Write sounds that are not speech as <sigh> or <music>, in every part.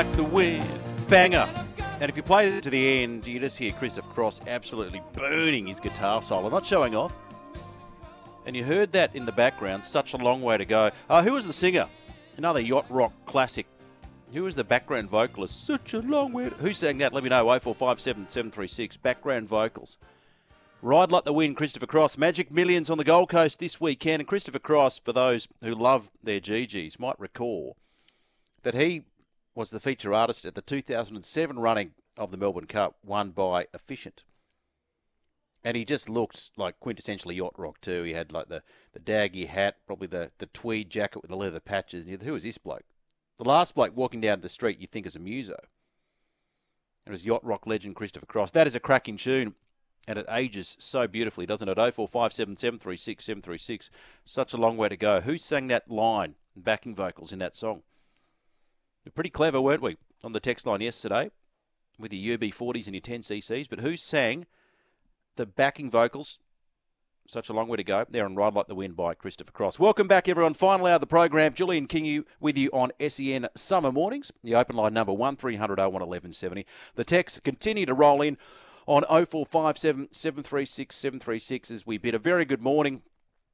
Like the wind. Banger. And if you play it to the end, you just hear Christopher Cross absolutely burning his guitar solo, not showing off. And you heard that in the background, such a long way to go. Uh, who was the singer? Another yacht rock classic. Who was the background vocalist? Such a long way. To... Who sang that? Let me know. 0457 736. Background vocals. Ride Like the Wind, Christopher Cross. Magic Millions on the Gold Coast this weekend. And Christopher Cross, for those who love their GGs, might recall that he was the feature artist at the 2007 running of the Melbourne Cup, won by Efficient. And he just looked like quintessentially yacht rock too. He had like the, the daggy hat, probably the, the tweed jacket with the leather patches. And who is this bloke? The last bloke walking down the street you think is a muso. It was yacht rock legend Christopher Cross. That is a cracking tune. And it ages so beautifully, doesn't it? 0457 736 736. Such a long way to go. Who sang that line and backing vocals in that song? Pretty clever, weren't we, on the text line yesterday with your UB40s and your 10cc's? But who sang the backing vocals? Such a long way to go. There on Ride Like the Wind by Christopher Cross. Welcome back, everyone. Final hour of the program. Julian King with you on SEN Summer Mornings. The open line number 1300 01 1170. The texts continue to roll in on 0457 736 736 as we bid a very good morning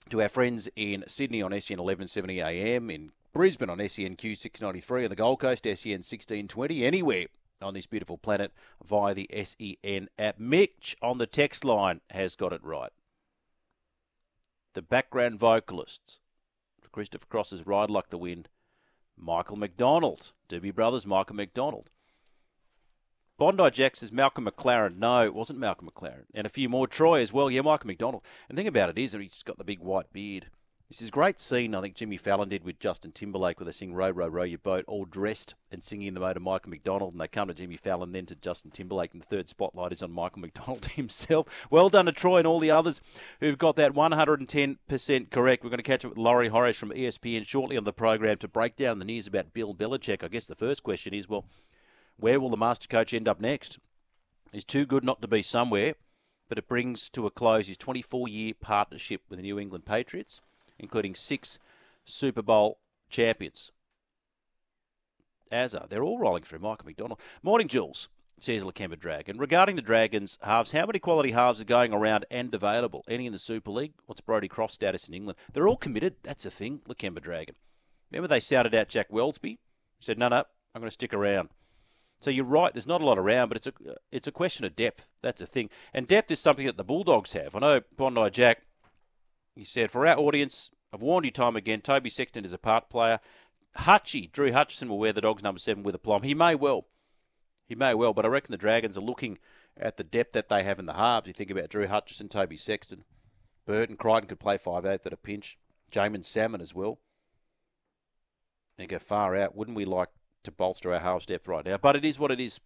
to our friends in Sydney on SEN 1170 AM, in Brisbane on SENQ 693 on the Gold Coast, SEN 1620, anywhere on this beautiful planet via the SEN app. Mitch on the text line has got it right. The background vocalists Christopher Cross's Ride Like the Wind, Michael McDonald. Doobie Brothers, Michael McDonald. Bondi Jack says Malcolm McLaren. No, it wasn't Malcolm McLaren. And a few more. Troy as well. Yeah, Michael McDonald. And the thing about it is that he's got the big white beard. This is a great scene, I think Jimmy Fallon did with Justin Timberlake, where they sing Row, Row, Row Your Boat, all dressed and singing in the mode of Michael McDonald. And they come to Jimmy Fallon, then to Justin Timberlake, and the third spotlight is on Michael McDonald <laughs> himself. Well done to Troy and all the others who've got that 110% correct. We're going to catch up with Laurie Horesh from ESPN shortly on the program to break down the news about Bill Belichick. I guess the first question is, well, where will the master coach end up next? He's too good not to be somewhere, but it brings to a close his 24 year partnership with the New England Patriots including six Super Bowl champions. Azza, they're all rolling through. Michael McDonald. Morning, Jules, says Lakemba Dragon. Regarding the Dragons halves, how many quality halves are going around and available? Any in the Super League? What's Brodie Croft status in England? They're all committed. That's the thing, Lakemba Dragon. Remember they shouted out Jack Welsby? He said, no, no, I'm going to stick around. So you're right. There's not a lot around, but it's a it's a question of depth. That's a thing, and depth is something that the Bulldogs have. I know Bondi Jack he said, For our audience, I've warned you time again, Toby Sexton is a part player. Hutchie, Drew Hutchison will wear the Dogs number seven with a plum. He may well. He may well, but I reckon the Dragons are looking at the depth that they have in the halves. You think about Drew Hutchison, Toby Sexton. Burton Crichton could play 5 8 at a pinch. Jaeman Salmon as well. And go far out. Wouldn't we like to bolster our halves depth right now? But it is what it is.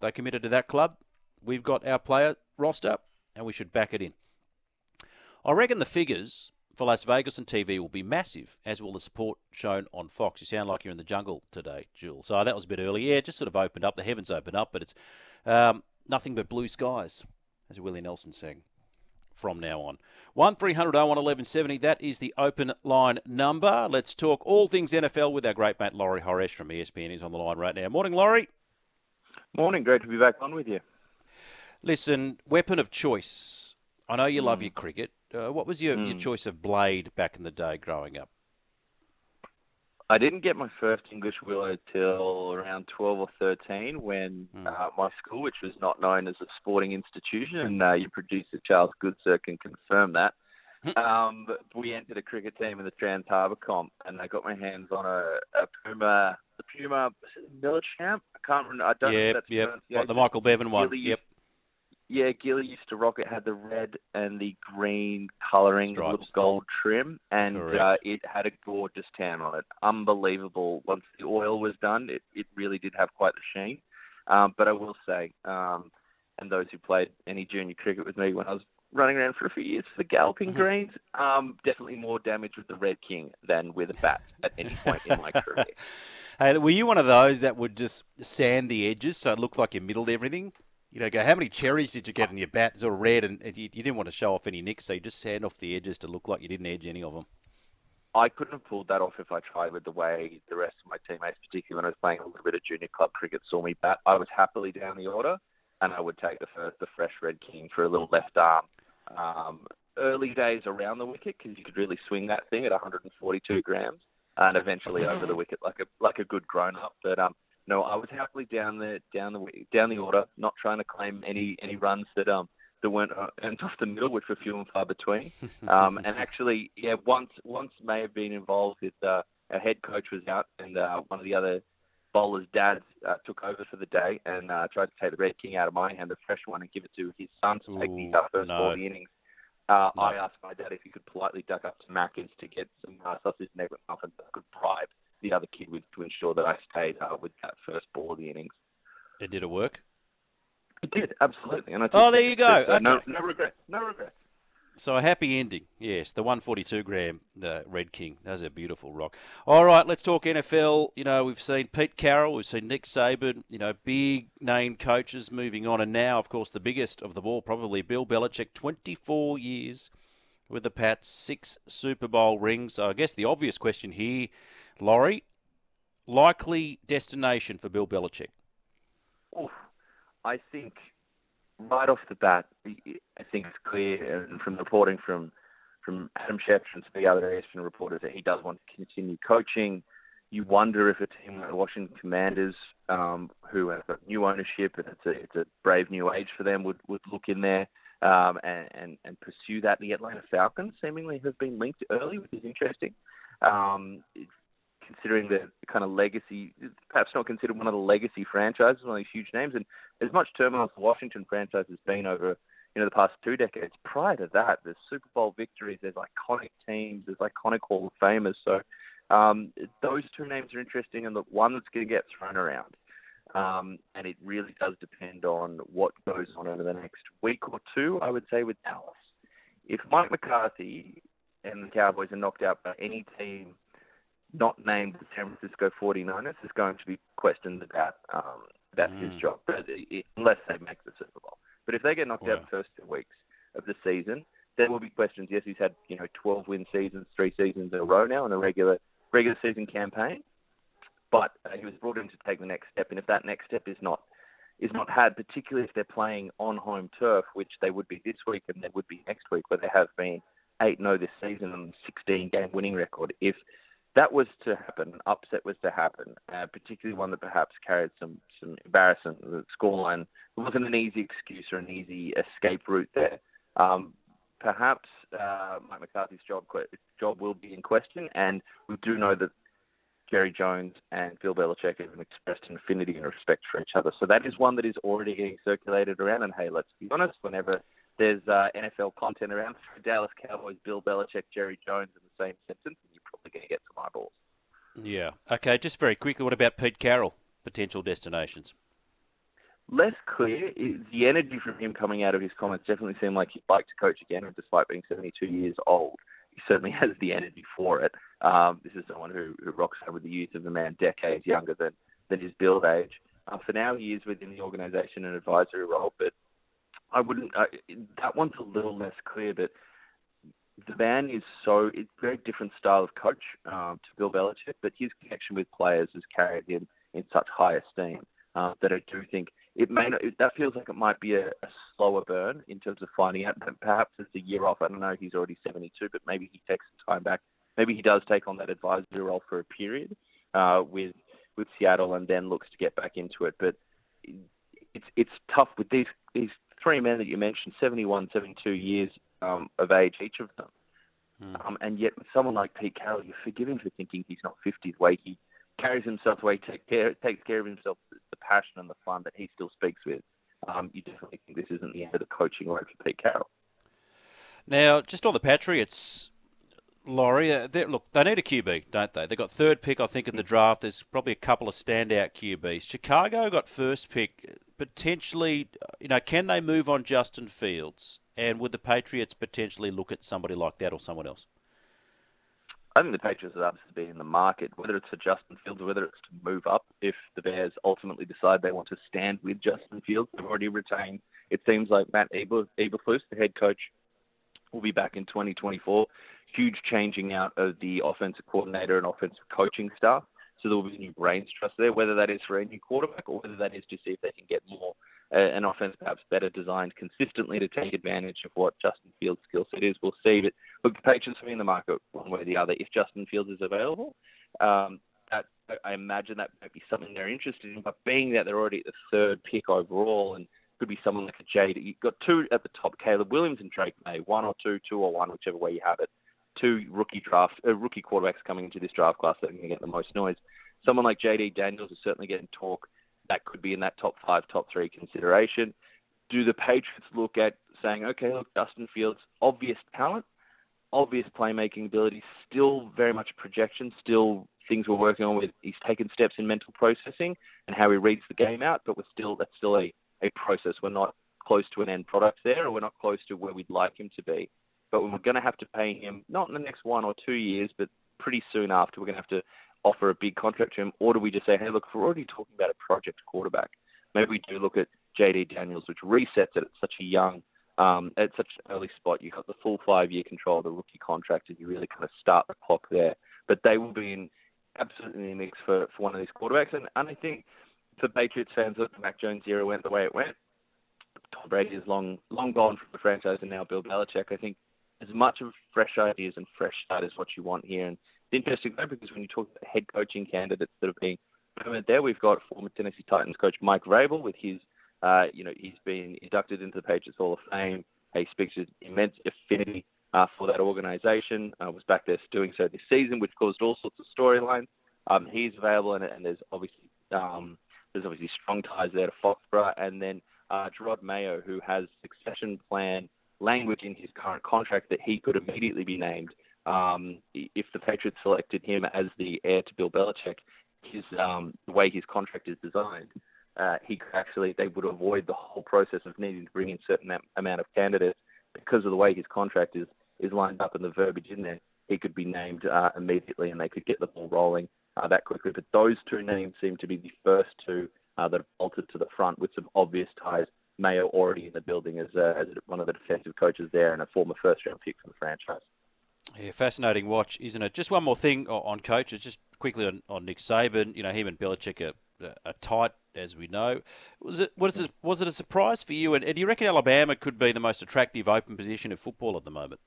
They committed to that club. We've got our player roster, and we should back it in. I reckon the figures for Las Vegas and TV will be massive, as will the support shown on Fox. You sound like you're in the jungle today, Jules. So that was a bit early. Yeah, just sort of opened up. The heavens opened up, but it's um, nothing but blue skies, as Willie Nelson sang. from now on. 1300 01 1170, that is the open line number. Let's talk all things NFL with our great mate Laurie Horesh from ESPN. He's on the line right now. Morning, Laurie. Morning, great to be back on with you. Listen, weapon of choice. I know you love your cricket. Uh, what was your, mm. your choice of blade back in the day growing up? I didn't get my first English willow till around 12 or 13 when mm. uh, my school, which was not known as a sporting institution, and uh, your producer Charles Goodsir can confirm that, hmm. um, we entered a cricket team in the Trans Harbour Comp, and I got my hands on a, a Puma, the Puma Millichamp. I can't remember. I don't yep, know if that's yep. the Michael Bevan one. Really yep. Yeah, Gilly used to rock it. Had the red and the green colouring, little gold trim, and uh, it had a gorgeous tan on it. Unbelievable. Once the oil was done, it, it really did have quite the sheen. Um, but I will say, um, and those who played any junior cricket with me when I was running around for a few years for the Galloping mm-hmm. Greens, um, definitely more damage with the Red King than with a bat at any point in my <laughs> career. Hey, were you one of those that would just sand the edges so it looked like you middled everything? You know, go, how many cherries did you get in your bat? Sort of red, and you, you didn't want to show off any nicks, so you just sand off the edges to look like you didn't edge any of them. I couldn't have pulled that off if I tried with the way the rest of my teammates, particularly when I was playing a little bit of junior club cricket, saw me bat. I was happily down the order, and I would take the first, the fresh red king for a little left arm. Um, early days around the wicket because you could really swing that thing at 142 grams, and eventually over the wicket like a like a good grown up. But um, no, I was happily down the down the down the order, not trying to claim any any runs that um that weren't uh, <laughs> off the middle, which were few and far between. <laughs> Um, and actually, yeah, once once may have been involved with uh, our head coach was out, and uh, one of the other bowlers' dads uh, took over for the day and uh, tried to take the red king out of my hand, the fresh one, and give it to his son to take the uh, first no. ball of the innings. Uh, no. I asked my dad if he could politely duck up to Macca's to get some uh, sausage and egg muffins that I could bribe the other kid with to ensure that I stayed uh, with that first ball of the innings. And did it work? It did absolutely. And I oh, there you go. okay. No, no regrets. No regrets. So a happy ending, yes. The 142 gram, the Red King. That's a beautiful rock. All right, let's talk NFL. You know, we've seen Pete Carroll, we've seen Nick Saban. You know, big name coaches moving on, and now, of course, the biggest of them all, probably Bill Belichick. 24 years with the Pats, six Super Bowl rings. So I guess the obvious question here Laurie, likely destination for Bill Belichick? Oof. I think right off the bat, I think it's clear and from reporting from from Adam Schefter and the other ESPN reporters that he does want to continue coaching. You wonder if a team like the Washington Commanders, um, who have got new ownership and it's a, it's a brave new age for them, would, would look in there um, and, and, and pursue that. The Atlanta Falcons seemingly have been linked early, which is interesting. Um, considering the kind of legacy, perhaps not considered one of the legacy franchises, one of these huge names. And as much turmoil as the Washington franchise has been over, you know, the past two decades, prior to that, there's Super Bowl victories, there's iconic teams, there's iconic Hall of Famers. So um, those two names are interesting, and the one that's going to get thrown around. Um, and it really does depend on what goes on over the next week or two, I would say, with Dallas. If Mike McCarthy and the Cowboys are knocked out by any team not named the San Francisco 49ers is going to be questioned about um, about mm. his job, unless they make the Super Bowl. But if they get knocked wow. out the first two weeks of the season, there will be questions. Yes, he's had you know 12 win seasons, three seasons in a row now in a regular regular season campaign, but uh, he was brought in to take the next step. And if that next step is not is not had, particularly if they're playing on home turf, which they would be this week and they would be next week, where they have been 8 0 this season and 16 game winning record. If that was to happen, an upset was to happen, uh, particularly one that perhaps carried some some embarrassment. The scoreline it wasn't an easy excuse or an easy escape route there. Um, perhaps uh, Mike McCarthy's job job will be in question, and we do know that Jerry Jones and Bill Belichick have expressed an affinity and respect for each other. So that is one that is already getting circulated around. And hey, let's be honest, whenever there's uh, NFL content around for Dallas Cowboys, Bill Belichick, Jerry Jones in the same sentence, probably going to get some eyeballs. Yeah. Okay. Just very quickly, what about Pete Carroll? Potential destinations. Less clear. The energy from him coming out of his comments definitely seemed like he'd like to coach again, and despite being 72 years old, he certainly <laughs> has the energy for it. Um, this is someone who, who rocks hard with the youth of a man decades younger than, than his build age. Uh, for now, he is within the organisation and advisory role, but I wouldn't. Uh, that one's a little less clear, but the man is so it's a very different style of coach um, to Bill Belichick, but his connection with players has carried him in such high esteem uh, that I do think it may not, that feels like it might be a, a slower burn in terms of finding out. That perhaps it's a year off. I don't know. He's already 72, but maybe he takes some time back. Maybe he does take on that advisory role for a period uh, with with Seattle and then looks to get back into it. But it's it's tough with these these three men that you mentioned, 71, 72 years um, of age each of them. Mm. Um, and yet, with someone like Pete Carroll, you forgive him for thinking he's not 50 the way he carries himself, the way he take care, takes care of himself, the passion and the fun that he still speaks with. Um, you definitely think this isn't the end of the coaching road for Pete Carroll. Now, just on the Patriots, Laurie, uh, look, they need a QB, don't they? They got third pick, I think, in the draft. There's probably a couple of standout QBs. Chicago got first pick. Potentially, you know, can they move on Justin Fields? And would the Patriots potentially look at somebody like that or someone else? I think the Patriots are be in the market, whether it's for Justin Fields or whether it's to move up. If the Bears ultimately decide they want to stand with Justin Fields, they've already retained. It seems like Matt Eberflus, the head coach, will be back in 2024. Huge changing out of the offensive coordinator and offensive coaching staff. So there will be new brains trust there, whether that is for a new quarterback or whether that is to see if they can get more an offense perhaps better designed consistently to take advantage of what Justin Fields' skill set is. We'll see. But look, the Patriots will be in the market one way or the other if Justin Fields is available. Um, that, I imagine that might be something they're interested in. But being that they're already at the third pick overall and could be someone like a Jade. You've got two at the top, Caleb Williams and Drake Maye, one or two, two or one, whichever way you have it. Two rookie draft, uh, rookie quarterbacks coming into this draft class that are going to get the most noise. Someone like Jayden Daniels is certainly getting talk that could be in that top five, top three consideration. Do the Patriots look at saying, okay, look, Justin Fields, obvious talent, obvious playmaking ability, still very much a projection, still things we're working on with. He's taken steps in mental processing and how he reads the game out, but we're still that's still a, a process. We're not close to an end product there, or we're not close to where we'd like him to be. But we're going to have to pay him not in the next one or two years, but pretty soon after. We're going to have to offer a big contract to him, or do we just say, hey, look, we're already talking about a project quarterback. Maybe we do look at Jayden Daniels, which resets it at such a young, um, at such an early spot. You've got the full five-year control of the rookie contract, and you really kind of start the clock there. But they will be in absolutely in the mix for, for one of these quarterbacks. And, and I think for Patriots fans, look, the Mac Jones era went the way it went. Tom Brady is long long gone from the franchise, and now Bill Belichick. I think as much of fresh ideas and fresh start is what you want here. And interesting though because when you talk about head coaching candidates that are being permanent there, we've got former Tennessee Titans coach Mike Vrabel with his, uh, you know, he's been inducted into the Patriots Hall of Fame. He speaks with immense affinity uh, for that organization. Uh, was back there doing so this season, which caused all sorts of storylines. Um, he's available, and, and there's obviously um, there's obviously strong ties there to Foxborough, and then uh, Jerod Mayo, who has succession plan language in his current contract that he could immediately be named um, if the Patriots selected him as the heir to Bill Belichick, his um, the way his contract is designed, uh, he could actually they would avoid the whole process of needing to bring in certain amount of candidates because of the way his contract is is lined up and the verbiage in there. He could be named uh, immediately, and they could get the ball rolling uh, that quickly. But those two names seem to be the first two uh, that have bolted to the front with some obvious ties. Mayo already in the building as, uh, as one of the defensive coaches there and a former first round pick for the franchise. Yeah, fascinating watch, isn't it? Just one more thing on coaches, just quickly on, on Nick Saban. You know, him and Belichick are, are tight, as we know. Was it was it was it a surprise for you? And, and do you reckon Alabama could be the most attractive open position in football at the moment?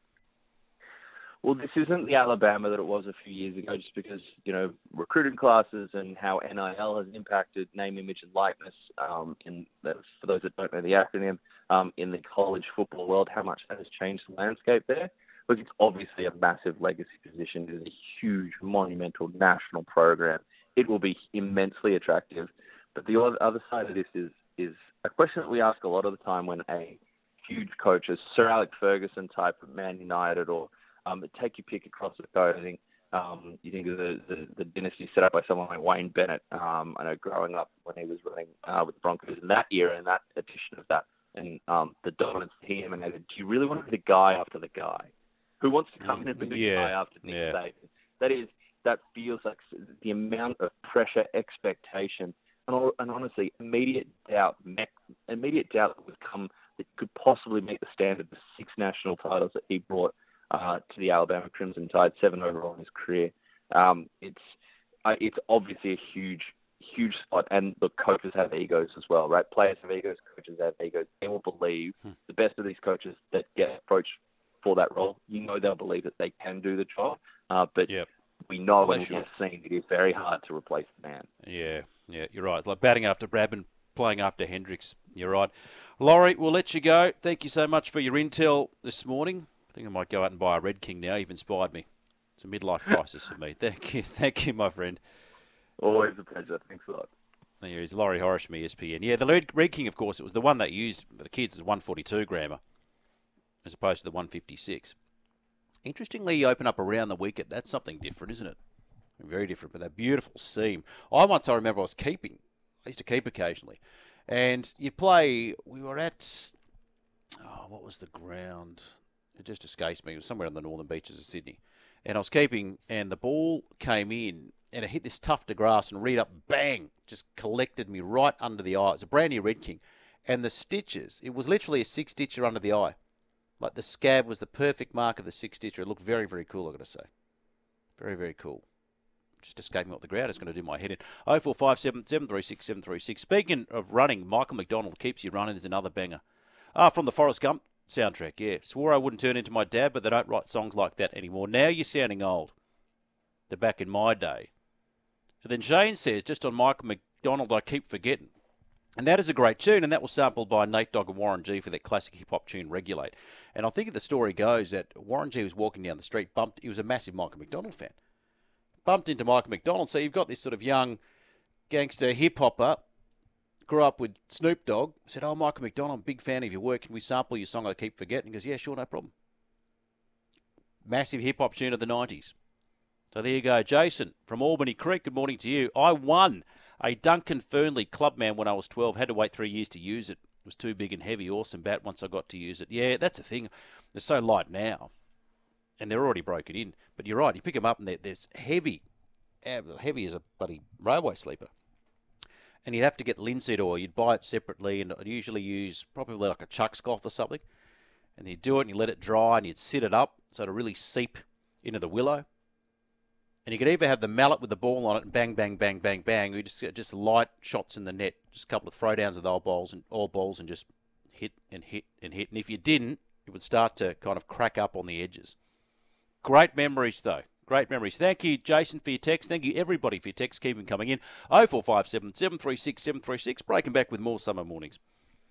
Well, this isn't the Alabama that it was a few years ago, just because you know recruiting classes and how NIL has impacted name, image, and likeness. Um, in for those that don't know the acronym, um, in the college football world, how much that has changed the landscape there. Look, it's obviously a massive legacy position. It is a huge, monumental national program. It will be immensely attractive. But the other side of this is is a question that we ask a lot of the time when a huge coach, as Sir Alex Ferguson type of Man United, or um, take your pick across the code. I think um, you think of the, the, the dynasty set up by someone like Wayne Bennett. Um, I know growing up when he was running uh, with the Broncos in that era and that edition of that, and um, the dominance he emanated. Do you really want to be the guy after the guy? Who wants to come in and be the yeah. guy after Nick yeah. Saban. That is that feels like the amount of pressure, expectation, and, and honestly, immediate doubt, immediate doubt that would come that could possibly meet the standard of six national titles that he brought uh, to the Alabama Crimson Tide, seven overall in his career. Um, it's uh, it's obviously a huge huge spot, and the coaches have egos as well, right? Players have egos, coaches have egos. They will believe hmm. the best of these coaches that get approached for that role. You know they'll believe that they can do the job, uh, but yep. we know when we've seen, it is very hard to replace the man. Yeah, yeah, you're right. It's like batting after Bradman, playing after Hendrix. You're right. Laurie, we'll let you go. Thank you so much for your intel this morning. I think I might go out and buy a Red King now. You've inspired me. It's a midlife <laughs> crisis for me. Thank you, thank you, my friend. Always a pleasure. Thanks a lot. he There is Laurie Horesh from ESPN. Yeah, the Red King, of course, it was the one that used the kids as 142 grammer as opposed to the 156. Interestingly, you open up around the wicket. That's something different, isn't it? Very different, but that beautiful seam. I once, I remember I was keeping. I used to keep occasionally. And you play, we were at, oh, what was the ground? It just escapes me. It was somewhere on the northern beaches of Sydney. And I was keeping, and the ball came in, and it hit this tuft of grass and read up, bang, just collected me right under the eye. It's a brand new Red King. And the stitches, it was literally a six stitcher under the eye. Like the scab was the perfect mark of the six stitcher. It looked very, very cool, I've got to say. Very, very cool. Just escaping off the ground. It's going to do my head in. 0457 736 736. Speaking of running, Michael McDonald keeps you running. There's another banger. Ah, from the Forrest Gump soundtrack, yeah. Swore I wouldn't turn into my dad, but they don't write songs like that anymore. Now you're sounding old. They're back in my day. And then Shane says, just on Michael McDonald, I keep forgetting. And that is a great tune, and that was sampled by Nate Dogg and Warren G for that classic hip hop tune Regulate. And I think the story goes that Warren G was walking down the street, bumped, he was a massive Michael McDonald fan, bumped into Michael McDonald. So you've got this sort of young gangster hip hopper, grew up with Snoop Dogg, said, Oh, Michael McDonald, big fan of your work. Can we sample your song I Keep Forgetting? He goes, Yeah, sure, no problem. Massive hip hop tune of the 90s. So there you go. Jason from Albany Creek, good morning to you. I won a Duncan Fearnley Clubman when I was 12. Had to wait three years to use it. It was too big and heavy. Awesome bat once I got to use it. Yeah, that's the thing. They're so light now. And they're already broken in. But you're right. You pick them up and they're, they're heavy. Heavy as a bloody railway sleeper. And you'd have to get linseed oil. You'd buy it separately. And I'd usually use probably like a chuck's cloth or something. And you'd do it and you let it dry and you'd sit it up so to really seep into the willow and you could either have the mallet with the ball on it and bang, bang, bang, bang, bang, or you just just light shots in the net, just a couple of throwdowns with all balls and all balls and just hit and hit and hit. And if you didn't, it would start to kind of crack up on the edges. Great memories though. Great memories. Thank you, Jason, for your text. Thank you, everybody, for your text. Keep them coming in. 0457 736 736. Breaking back with more summer mornings.